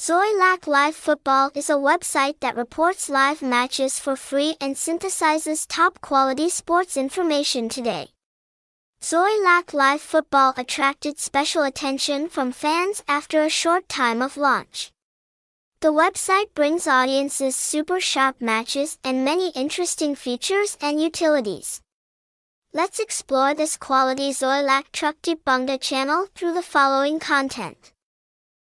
Xoilac Live Football is a website that reports live matches for free and synthesizes top quality sports information today. Xoilac Live Football attracted special attention from fans after a short time of launch. The website brings audiences super sharp matches and many interesting features and utilities. Let's explore this quality Xoilac Truck Debunga channel through the following content.